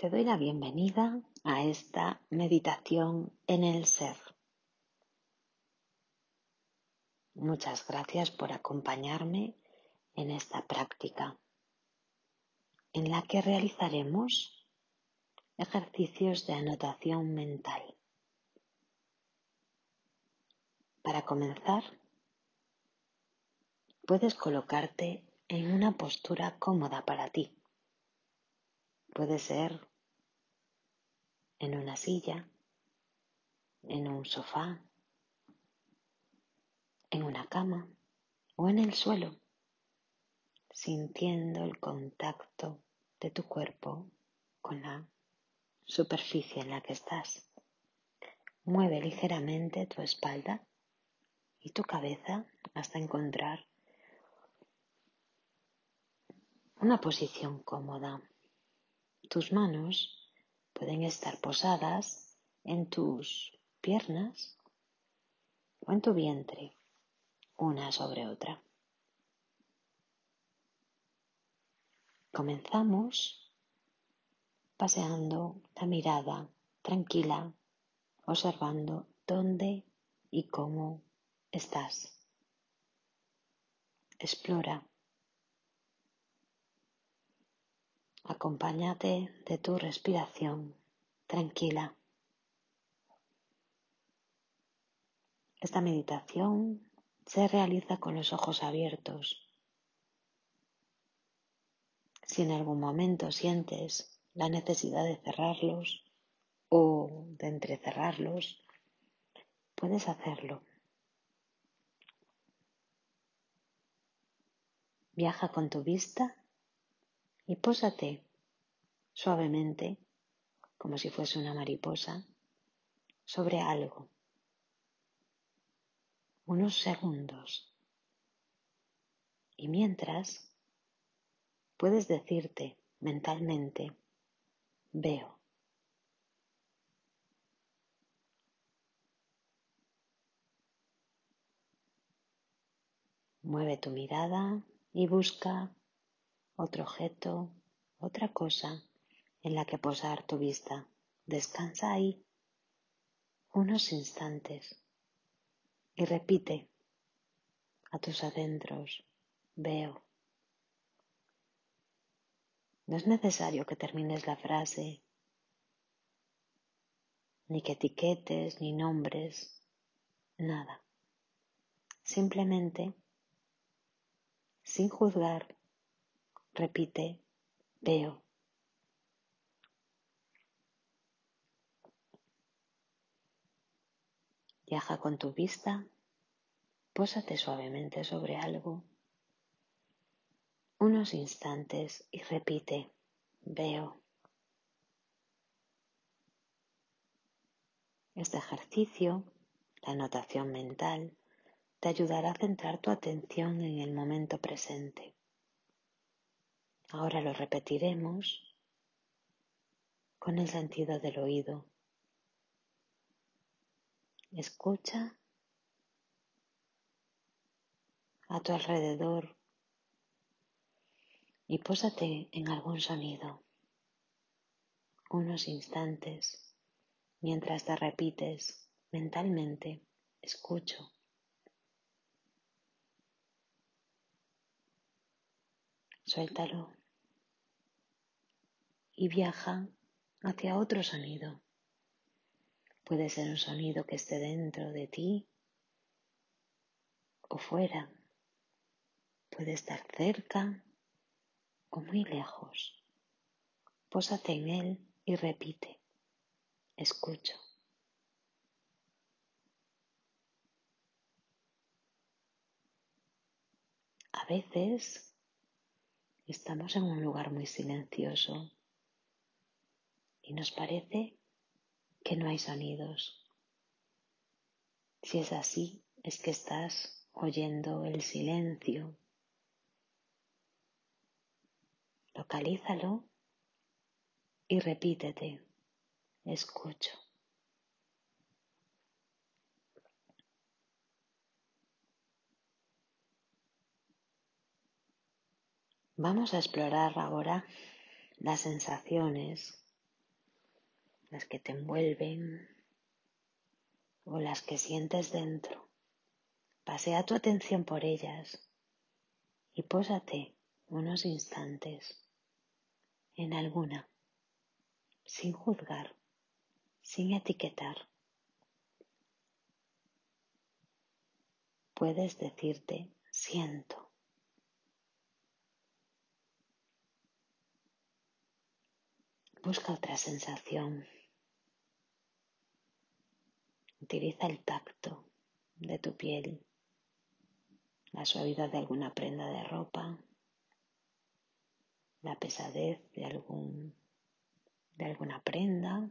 Te doy la bienvenida a esta meditación en el ser. Muchas gracias por acompañarme en esta práctica en la que realizaremos ejercicios de anotación mental. Para comenzar, puedes colocarte en una postura cómoda para ti. Puede ser en una silla, en un sofá, en una cama o en el suelo, sintiendo el contacto de tu cuerpo con la superficie en la que estás. Mueve ligeramente tu espalda y tu cabeza hasta encontrar una posición cómoda. Tus manos pueden estar posadas en tus piernas o en tu vientre, una sobre otra. Comenzamos paseando la mirada tranquila, observando dónde y cómo estás. Explora Acompáñate de tu respiración tranquila. Esta meditación se realiza con los ojos abiertos. Si en algún momento sientes la necesidad de cerrarlos o de entrecerrarlos, puedes hacerlo. Viaja con tu vista y pósate suavemente, como si fuese una mariposa, sobre algo. Unos segundos. Y mientras, puedes decirte mentalmente, veo. Mueve tu mirada y busca otro objeto, otra cosa en la que posar tu vista. Descansa ahí unos instantes y repite a tus adentros, veo. No es necesario que termines la frase, ni que etiquetes, ni nombres, nada. Simplemente, sin juzgar, Repite, veo. Viaja con tu vista, pósate suavemente sobre algo unos instantes y repite, veo. Este ejercicio, la anotación mental, te ayudará a centrar tu atención en el momento presente. Ahora lo repetiremos con el sentido del oído. Escucha a tu alrededor y pósate en algún sonido unos instantes mientras te repites mentalmente, escucho. Suéltalo y viaja hacia otro sonido. Puede ser un sonido que esté dentro de ti o fuera. Puede estar cerca o muy lejos. Pósate en él y repite. Escucho. A veces estamos en un lugar muy silencioso y nos parece que no hay sonidos. Si es así, es que estás oyendo el silencio. Localízalo y repítete, escucho. Vamos a explorar ahora las sensaciones las que te envuelven o las que sientes dentro. Pasea tu atención por ellas y pósate unos instantes en alguna, sin juzgar, sin etiquetar. Puedes decirte siento. Busca otra sensación. Utiliza el tacto de tu piel, la suavidad de alguna prenda de ropa, la pesadez de algún de alguna prenda,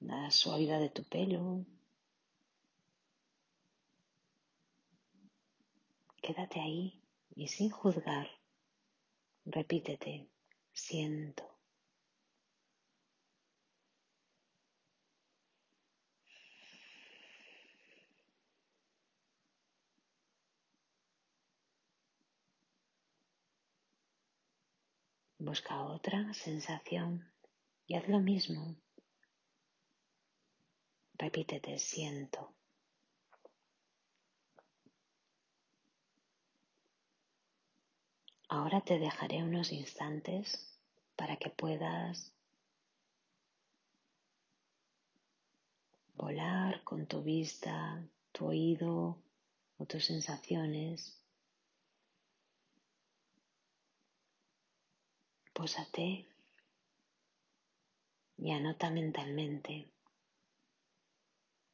la suavidad de tu pelo. Quédate ahí y sin juzgar, repítete, siento. Busca otra sensación y haz lo mismo. Repítete, siento. Ahora te dejaré unos instantes para que puedas volar con tu vista, tu oído o tus sensaciones Pósate y anota mentalmente.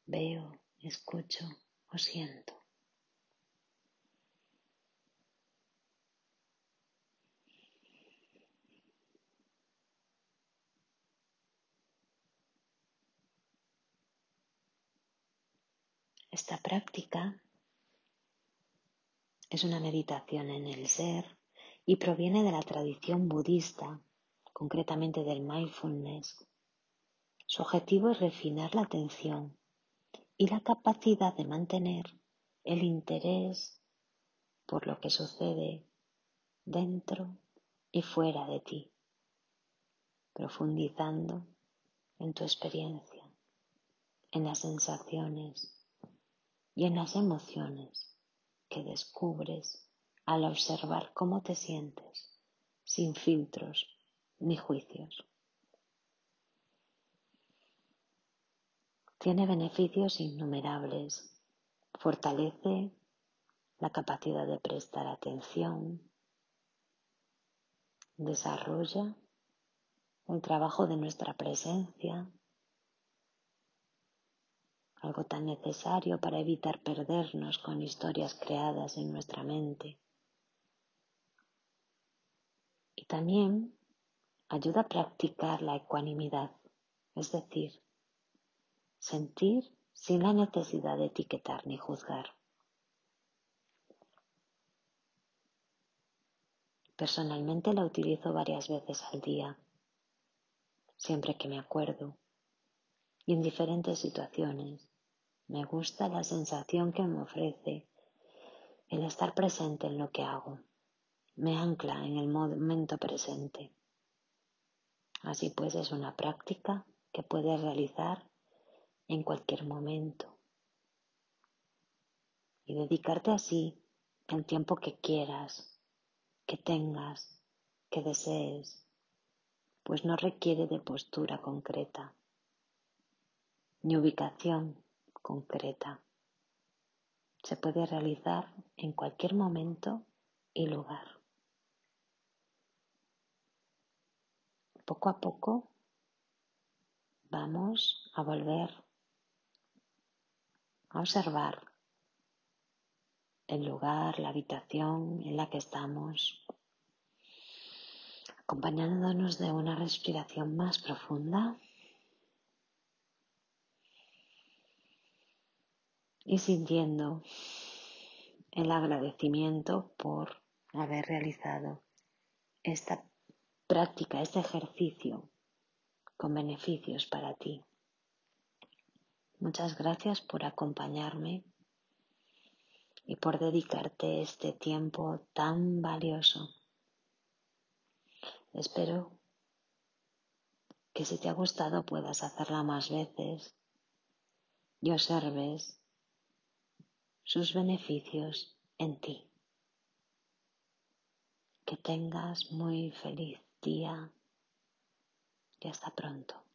Veo, escucho o siento. Esta práctica es una meditación en el ser y proviene de la tradición budista, concretamente del mindfulness. Su objetivo es refinar la atención y la capacidad de mantener el interés por lo que sucede dentro y fuera de ti, profundizando en tu experiencia, en las sensaciones y en las emociones que descubres al observar cómo te sientes, sin filtros ni juicios. Tiene beneficios innumerables. Fortalece la capacidad de prestar atención. Desarrolla el trabajo de nuestra presencia, algo tan necesario para evitar perdernos con historias creadas en nuestra mente también ayuda a practicar la ecuanimidad, es decir, sentir sin la necesidad de etiquetar ni juzgar. Personalmente la utilizo varias veces al día, siempre que me acuerdo, y en diferentes situaciones. Me gusta la sensación que me ofrece el estar presente en lo que hago me ancla en el momento presente. Así pues es una práctica que puedes realizar en cualquier momento y dedicarte así el tiempo que quieras, que tengas, que desees, pues no requiere de postura concreta ni ubicación concreta. Se puede realizar en cualquier momento y lugar. Poco a poco vamos a volver a observar el lugar, la habitación en la que estamos, acompañándonos de una respiración más profunda. Y sintiendo el agradecimiento por haber realizado esta Práctica este ejercicio con beneficios para ti. Muchas gracias por acompañarme y por dedicarte este tiempo tan valioso. Espero que si te ha gustado puedas hacerla más veces y observes sus beneficios en ti. Que tengas muy feliz día y hasta pronto.